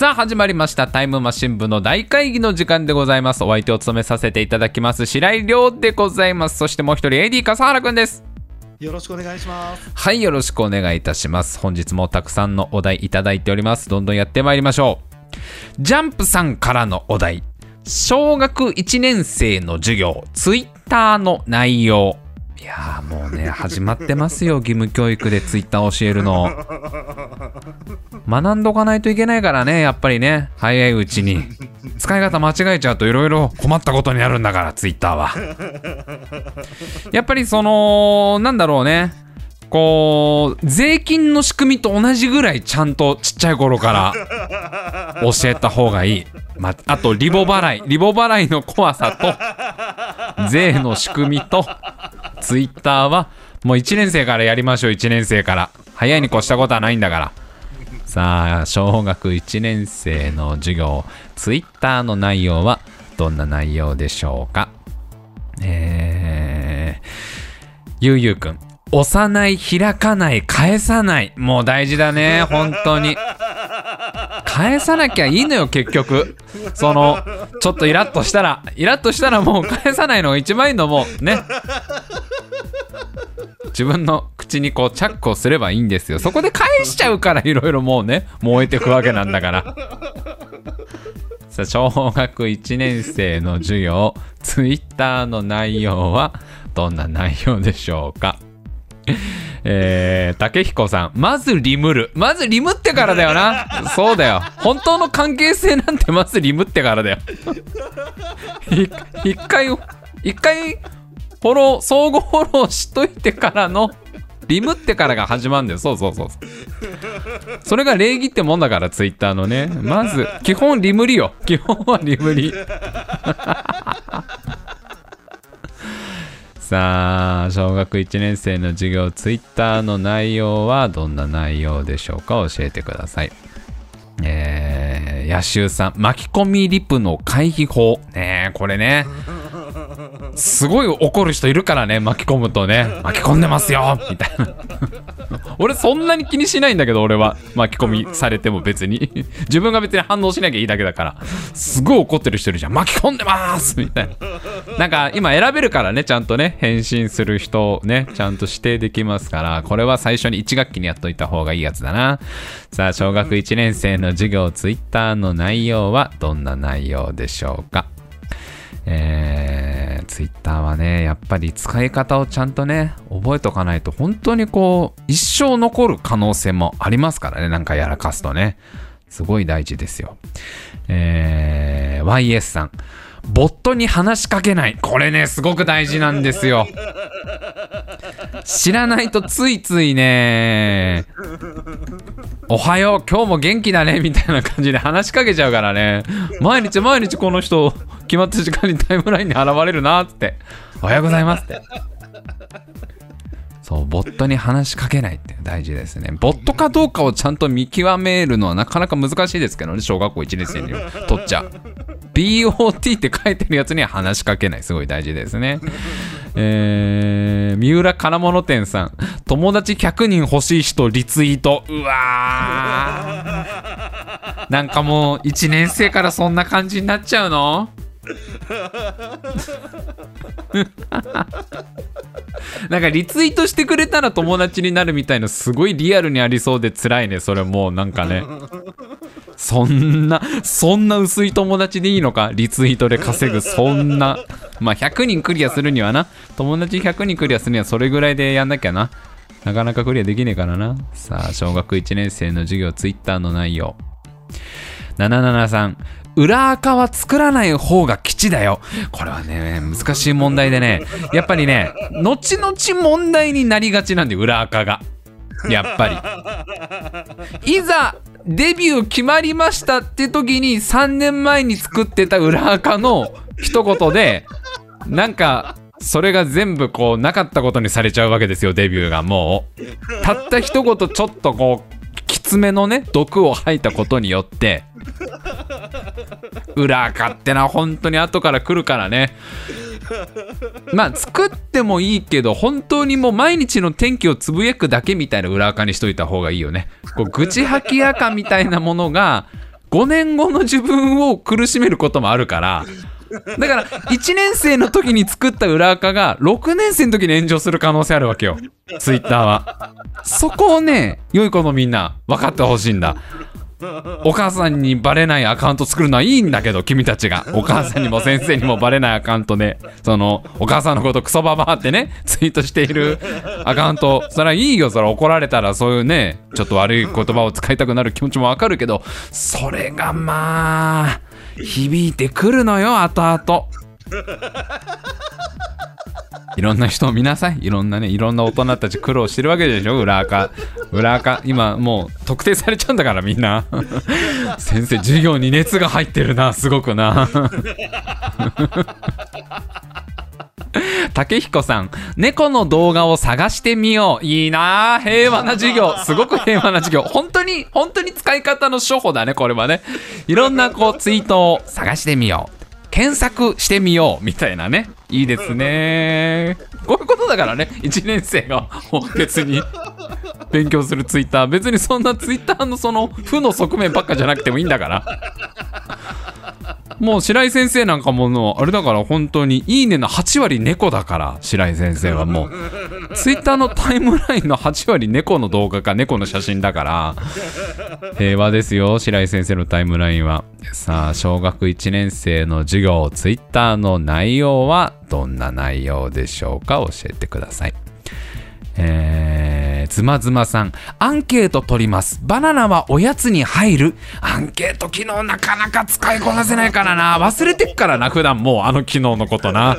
さあ始まりました。タイムマシン部の大会議の時間でございます。お相手を務めさせていただきます。白井亮でございます。そしてもう一人 AD 笠原くんです。よろしくお願いします。はいよろしくお願いいたします。本日もたくさんのお題いただいております。どんどんやってまいりましょう。ジャンプさんからのお題。小学1年生の授業。ツイッターの内容いやーもうね始まってますよ義務教育でツイッター教えるの。学んどかないといけないからねやっぱりね。早いうちに。使い方間違えちゃうといろいろ困ったことになるんだからツイッターは。やっぱりそのなんだろうね。こう税金の仕組みと同じぐらいちゃんとちっちゃい頃から教えた方がいい、まあとリボ払い。リボ払いの怖さと税の仕組みとツイッターはもう1年生からやりましょう1年生から。早いに越したことはないんだから。さあ小学1年生の授業。ツイッターの内容はどんな内容でしょうか？えー、ゆうゆうくん。押さない開かない返さない。もう大事だね本当に。返さなきゃいいのよ結局。そのちょっとイラッとしたら。イラッとしたらもう返さないのが一番いいのもう。ね。自分の口にこうチャックをすればいいんですよ。そこで返しちゃうからいろいろもうね燃えてくわけなんだから。さ小学1年生の授業。ツイッターの内容はどんな内容でしょうか？えー、竹彦さん。まずリムる。まずリムってからだよな。そうだよ。本当の関係性なんてまずリムってからだよ。一回一回フォロー相互フォローしといてからのリムってからが始まるんだよ。そうそうそう。そうそれが礼儀ってもんだからツイッターのね。まず基本リムリよ。基本はリムリ。さあ小学1年生の授業ツイッターの内容はどんな内容でしょうか？教えてください。えー、野州さん巻き込みリプの回避法。ねこれね。すごい怒る人いるからね巻き込むとね。巻き込んでますよみたいな。俺そんなに気にしないんだけど俺は。巻き込みされても別に。自分が別に反応しなきゃいいだけだから。すごい怒ってる人いるじゃん。巻き込んでますみたいな。なんか今選べるからねちゃんとね。返信する人をねちゃんと指定できますから。これは最初に1学期にやっといた方がいいやつだな。さあ小学1年生の授業ツイッターの内容はどんな内容でしょうか？えー、ツイッターはね、やっぱり使い方をちゃんとね、覚えとかないと、本当にこう、一生残る可能性もありますからね、なんかやらかすとね。すごい大事ですよ。えー、YS さん。ボットに話しかけない。これね、すごく大事なんですよ。知らないとついついね、おはよう、今日も元気だね、みたいな感じで話しかけちゃうからね。毎日毎日この人、決まった時間にタイムラインに現れるな、って。おはようございますって。そう、ボットに話しかけないって大事ですね。ボットかどうかをちゃんと見極めるのはなかなか難しいですけどね、小学校1年生にとっちゃ。BOT って書いてるやつには話しかけない。すごい大事ですね。えー、三浦金物店さん。友達100人欲しい人リツイート。うわー。なんかもう1年生からそんな感じになっちゃうの？なんかリツイートしてくれたら友達になるみたいなすごいリアルにありそうで辛いねそれもうなんかねそんなそんな薄い友達でいいのか？リツイートで稼ぐそんな。まあ100人クリアするにはな。友達100人クリアするにはそれぐらいでやんなきゃな。なかなかクリアできねえからな。さあ小学1年生の授業ツイッターの内容。773裏垢は作らない方が吉だよ。これはね、難しい問題でね、やっぱりね、後々問題になりがちなんで、裏垢が。やっぱり。いざ、デビュー決まりましたって時に3年前に作ってた裏垢の一言で、なんか、それが全部こうなかったことにされちゃうわけですよ、デビューがもう。たった一言ちょっとこう、きつめのね、毒を吐いたことによって、裏垢ってのは本当に後から来るからね。まあ作ってもいいけど本当にもう毎日の天気をつぶやくだけみたいな裏垢にしといた方がいいよね。こう愚痴吐き垢みたいなものが5年後の自分を苦しめることもあるから。だから1年生の時に作った裏垢が6年生の時に炎上する可能性あるわけよ。ツイッターは。そこをね良い子のみんな分かってほしいんだ。お母さんにバレないアカウント作るのはいいんだけど君たちが。お母さんにも先生にもバレないアカウントでそのお母さんのことクソババアってねツイートしているアカウント。それはいいよそれ怒られたらそういうねちょっと悪い言葉を使いたくなる気持ちもわかるけどそれがまあ響いてくるのよ後々いろんな人を見なさい。いろんなね、いろんな大人たち苦労してるわけでしょ、裏垢。裏垢。今、もう特定されちゃうんだから、みんな。先生、授業に熱が入ってるな、すごくな。竹彦さん、猫の動画を探してみよう。いいなあ平和な授業。すごく平和な授業。本当に、本当に使い方の処方だね、これはね。いろんなこうツイートを探してみよう。検索してみようみたいなね。いいですね。こういうことだからね、1年生が別に勉強するツイッター。別にそんなツイッターのその負の側面ばっかじゃなくてもいいんだから。もう白井先生なんかものあれだから本当にいいねの8割猫だから白井先生はもうツイッターのタイムラインの8割猫の動画か猫の写真だから。平和ですよ白井先生のタイムラインは。さあ小学1年生の授業ツイッターの内容はどんな内容でしょうか？教えてください。えー、ズマズマさん、アンケート取ります。バナナはおやつに入るアンケート機能なかなか使いこなせないからな。忘れてっからな、普段もうあの機能のことな。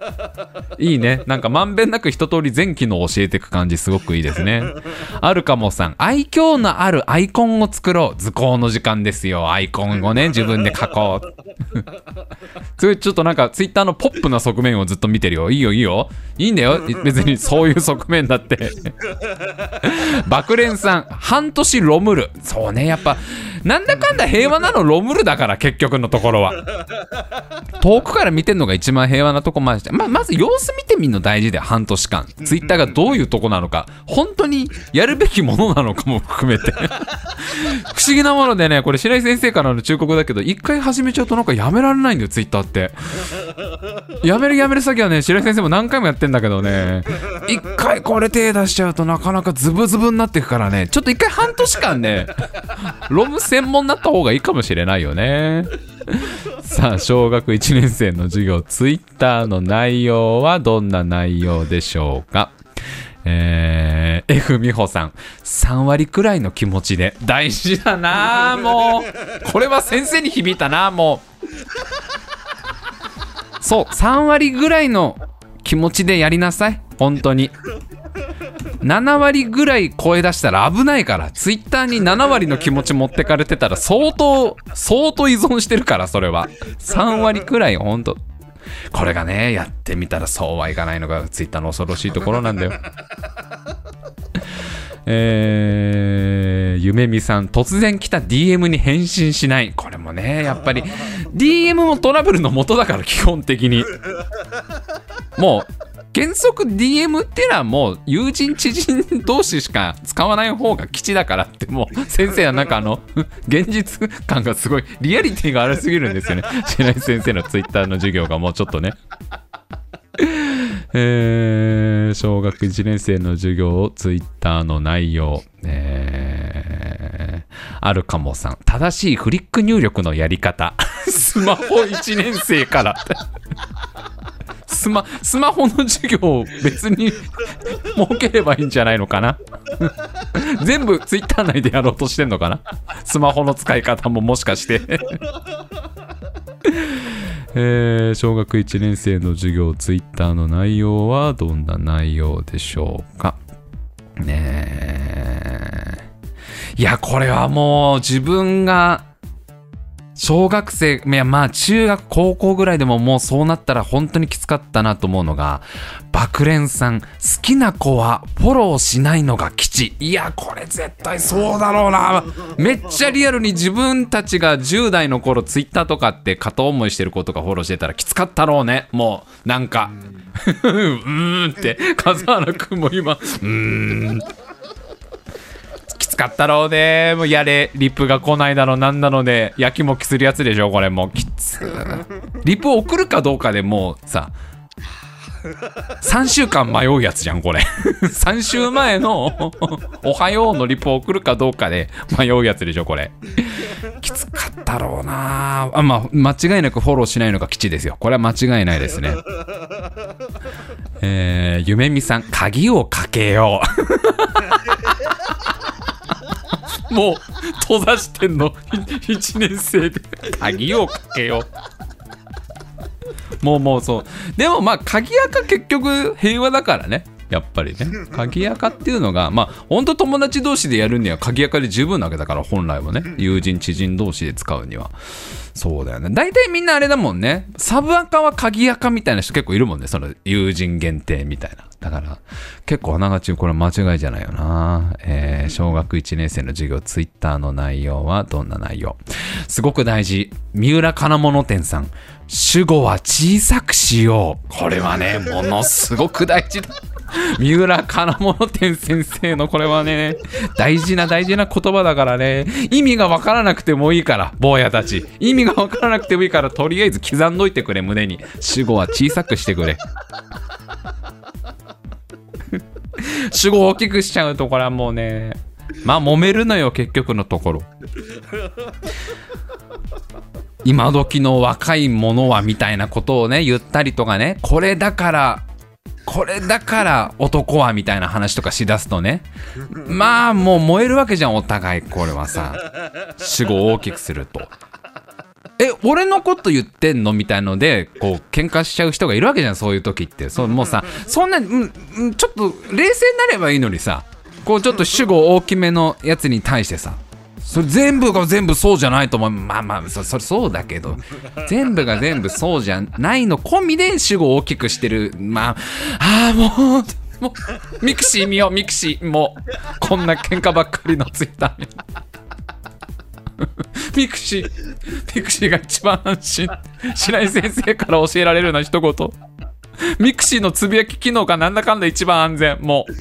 いいね。なんかまんべんなく一通り全機能教えていく感じすごくいいですね。あるかもさん、愛嬌のあるアイコンを作ろう。図工の時間ですよ。アイコンをね、自分で書こう。それちょっとなんかツイッターのポップな側面をずっと見てるよ。いいよいいよ。いいんだよ。別にそういう側面だって。爆連さん、半年ロムル。そうね、やっぱ、なんだかんだ平和なのロムルだから、結局のところは。遠くから見てんのが一番平和なとこまでして、ままず様子見てみるの大事で半年間。ツイッターがどういうとこなのか、本当にやるべきものなのかも含めて。不思議なものでね、これ白井先生からの忠告だけど、一回始めちゃうとなんかやめられないんだよ、ツイッターって。やめるやめる先はね、白井先生も何回もやってんだけどね、一回これ手出しちゃうとなかなかズブズブになっていくからね、ちょっと一回半年間ね、ロム専門になった方がいいかもしれないよね。さあ、小学1年生の授業、ツイッターの内容はどんな内容でしょうか？えー、F 美穂さん、3割くらいの気持ちで。大事だなもう。これは先生に響いたなもう。そう、3割ぐらいの気持ちでやりなさい。本当に。7割ぐらい声出したら危ないからツイッターに7割の気持ち持ってかれてたら相当相当依存してるからそれは3割くらいほんとこれがねやってみたらそうはいかないのがツイッターの恐ろしいところなんだよえー、ゆめみさん、突然来た DM に返信しない。これもね、やっぱり、DM もトラブルの元だから、基本的に。もう、原則 DM ってのはもう友人知人同士しか使わない方が吉だからってもう 先生はなんかあの現実感がすごいリアリティがあるすぎるんですよね。白井先生のツイッターの授業がもうちょっとね。えー、小学1年生の授業ツイッターの内容、えー、あるかもさん。正しいフリック入力のやり方。スマホ1年生からスマスマホの授業を別に設ければいいんじゃないのかな？全部ツイッター内でやろうとしてんのかな？スマホの使い方ももしかして。えー、小学1年生の授業ツイッターの内容はどんな内容でしょうか？ねえ。いやこれはもう自分が小学生、いやまあ中学、高校ぐらいでももうそうなったら本当にきつかったなと思うのが、爆連さん、好きな子はフォローしないのが基地。いや、これ絶対そうだろうな。めっちゃリアルに自分たちが10代の頃ツイッターとかって片思いしてる子とかフォローしてたらきつかったろうね。もう、なんか、う ーんって、風原くんも今、うーん。つかったろうね。もうやれ。リップが来ないだろうなんだろうでやきもきするやつでしょこれもうきつ。リップ送るかどうかでもうさ3週間迷うやつじゃんこれ。3週前の「おはよう」のリプを送るかどうかで迷うやつでしょこれ。きつかったろうな。あまあ間違いなくフォローしないのが基地ですよ。これは間違いないですね。えー、ゆめみさん鍵をかけよう。もう閉ざしてんの。1年生で。鍵をかけよう。もうもうそう。でもまあ鍵垢結局平和だからね。やっぱりね。鍵垢っていうのがまあ本当友達同士でやるには鍵垢で十分なわけだから本来はね。友人知人同士で使うにはそうだよね。大体みんなあれだもんね。サブアカは鍵垢みたいな人結構いるもんね。その友人限定みたいな。だから結構あながちこれ間違いじゃないよな、えー、小学1年生の授業ツイッターの内容はどんな内容？すごく大事。三浦金物店さん。主語は小さくしよう。これはねものすごく大事だ。三浦金物店先生のこれはね大事な大事な言葉だからね。意味がわからなくてもいいから坊やたち。意味がわからなくてもいいからとりあえず刻んどいてくれ。胸に。主語は小さくしてくれ。主語を大きくしちゃうとこれはもうね。まあ揉めるのよ結局のところ。今時の若い者はみたいなことをね言ったりとかね。これだからこれだから男はみたいな話とかしだすとね。まあもう燃えるわけじゃんお互い。これはさ。主語を大きくすると。え俺のこと言ってんの？みたいのでこう喧嘩しちゃう人がいるわけじゃんそういう時って。そうもうさそんな、うん、ちょっと冷静になればいいのにさこうちょっと主語大きめのやつに対してさそれ全部が全部そうじゃないと思う。まあまあそそそうだけど全部が全部そうじゃないの込みで主語を大きくしてる。まあああもうもうミクシー見ようミクシー。もうこんな喧嘩ばっかりのツイッター ミクシーミクシーが一番安心。白井先生から教えられるような一言。ミクシーのつぶやき機能がなんだかんだ一番安全。もう。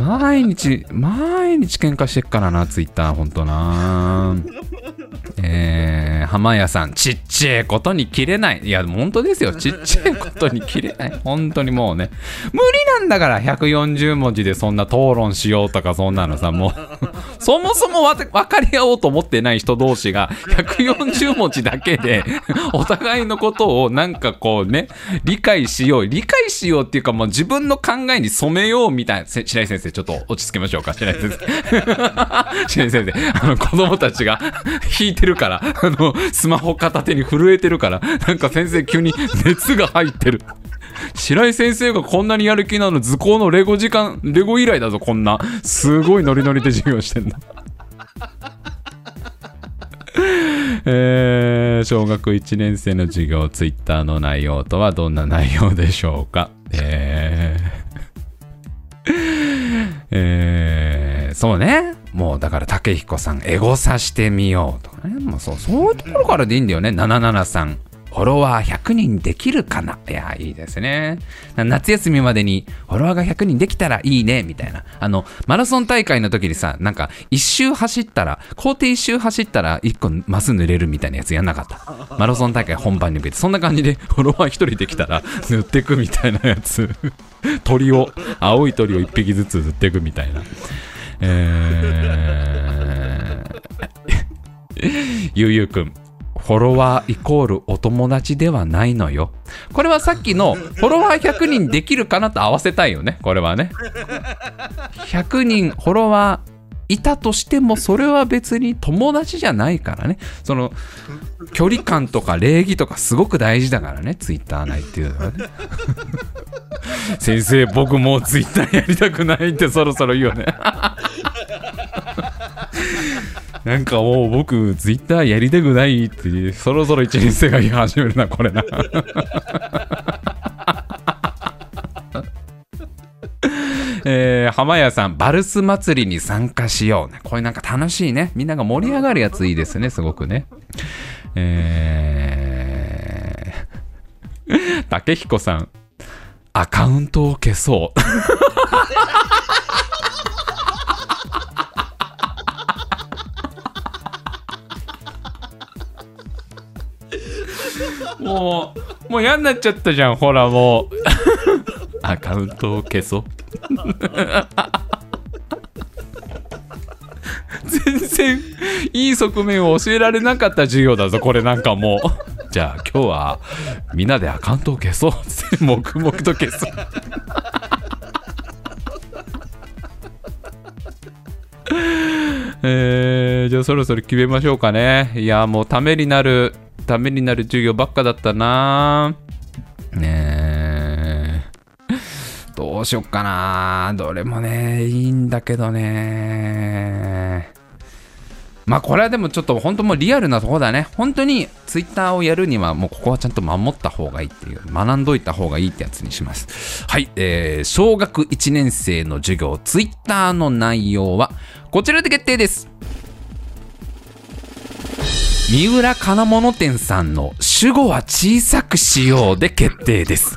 毎日、毎日喧嘩してっからな、ツイッター、ほんとな。えー、浜屋さん、ちっちゃいことに切れない。いや、本当ですよ。ちっちゃいことに切れない。本当にもうね。無理なんだから、140文字でそんな討論しようとか、そんなのさ、もうそもそも分かり合おうと思ってない人同士が、140文字だけで、お互いのことをなんかこうね、理解しよう。理解しようっていうか、もう自分の考えに染めようみたいな。白井先生、ちょっと落ち着けましょうか？白井先生。白井先生、あの、子供たちが引いてるから、あの、スマホ片手に震えてるから、なんか先生急に熱が入ってる。白井先生がこんなにやる気なの図工のレゴ時間、レゴ以来だぞ、こんな。すごいノリノリで授業してんだ。えー、小学1年生の授業、ツイッターの内容とはどんな内容でしょうか。えー、えー、そうね。もうだから竹彦さん、エゴさしてみようとかね。もうそう、そういうところからでいいんだよね。773。フォロワー100人できるかないや、いいですね。夏休みまでにフォロワーが100人できたらいいね、みたいな。あの、マラソン大会の時にさ、なんか、一周走ったら、工程一周走ったら1個マス塗れるみたいなやつやんなかった？マラソン大会本番に向けて、そんな感じでフォロワー1人できたら塗っていくみたいなやつ。鳥を、青い鳥を1匹ずつ塗っていくみたいな。えー、ゆうゆうくん。フォロワーイコールお友達ではないのよ。これはさっきのフォロワー100人できるかなと合わせたいよね。これはね。100人フォロワーいたとしてもそれは別に友達じゃないからねその距離感とか礼儀とかすごく大事だからねツイッター内っていうのはね 先生僕もうツイッターやりたくないってそろそろ言うよねなんかもう僕ツイッターやりたくないってそろそろ1年生が言い始めるなこれな えー、浜屋さん、バルス祭りに参加しよう、ね。これなんか楽しいね。みんなが盛り上がるやついいですね、すごくね。えー、竹彦さん、アカウントを消そう。もうもう嫌になっちゃったじゃんほらも。う アカウントを消そう。全然いい側面を教えられなかった授業だぞこれなんかもう。じゃあ今日はみんなでアカウントを消そう。って黙々と消すえー、じゃあそろそろ決めましょうかね。いやもうためになるためになる授業ばっかだったな。ねどうしよっかな。どれもねいいんだけどね。まあこれはでもちょっと本当もうリアルなとこだね。本当にツイッターをやるにはもうここはちゃんと守った方がいいっていう学んどいた方がいいってやつにします。はい、えー、小学1年生の授業ツイッターの内容はこちらで決定です。三浦金物店さんの主語は小さくしようで決定です。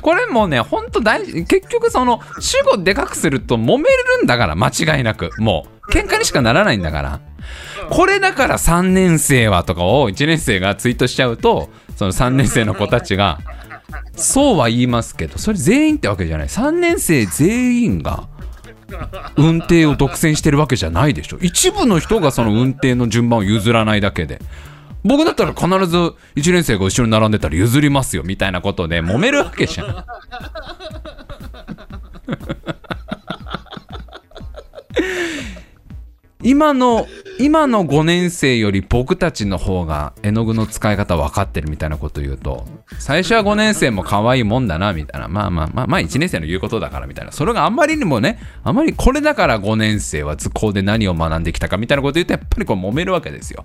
これもうねほんと大事結局その主語でかくすると揉めるんだから間違いなく。もう喧嘩にしかならないんだから。これだから3年生はとかを1年生がツイートしちゃうとその3年生の子たちがそうは言いますけどそれ全員ってわけじゃない。3年生全員が運転を独占してるわけじゃないでしょ。一部の人がその運転の順番を譲らないだけで。僕だったら必ず1年生が後ろに並んでたら譲りますよみたいなことで揉めるわけじゃん。今の今の5年生より僕たちの方が絵の具の使い方分かってるみたいなこと言うと最初は5年生も可愛いもんだなみたいな。まあまあまあまあ1年生の言うことだからみたいな。それがあんまりにもねあまりこれだから5年生は図工で何を学んできたかみたいなこと言うとやっぱりこう揉めるわけですよ。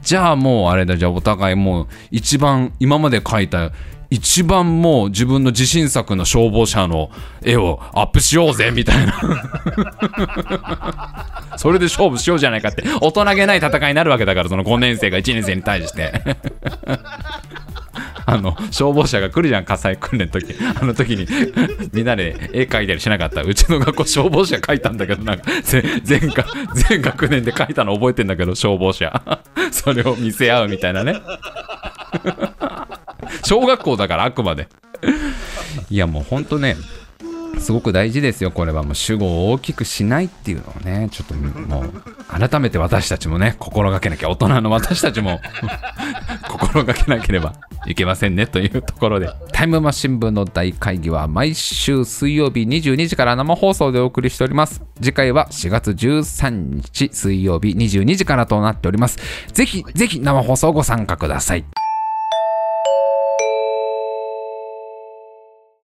じゃあもうあれだじゃあお互いもう一番今まで描いた一番もう自分の自信作の消防車の絵をアップしようぜみたいな。それで勝負しようじゃないかって大人げない戦いになるわけだからその5年生が1年生に対して。あの消防車が来るじゃん火災訓練の時。あの時にみんなで絵描いたりしなかった。うちの学校消防車描いたんだけどなんか全学全学年で描いたの覚えてんだけど消防車。それを見せ合うみたいなね小学校だからあくまで。いやもうほんとねすごく大事ですよこれは。もう主語を大きくしないっていうのをねちょっともう改めて私たちもね心がけなきゃ大人の私たちも 心がけなければいけませんねというところで。タイムマシン部の大会議は毎週水曜日22時から生放送でお送りしております。次回は4月13日水曜日22時からとなっております。ぜひぜひ生放送ご参加ください。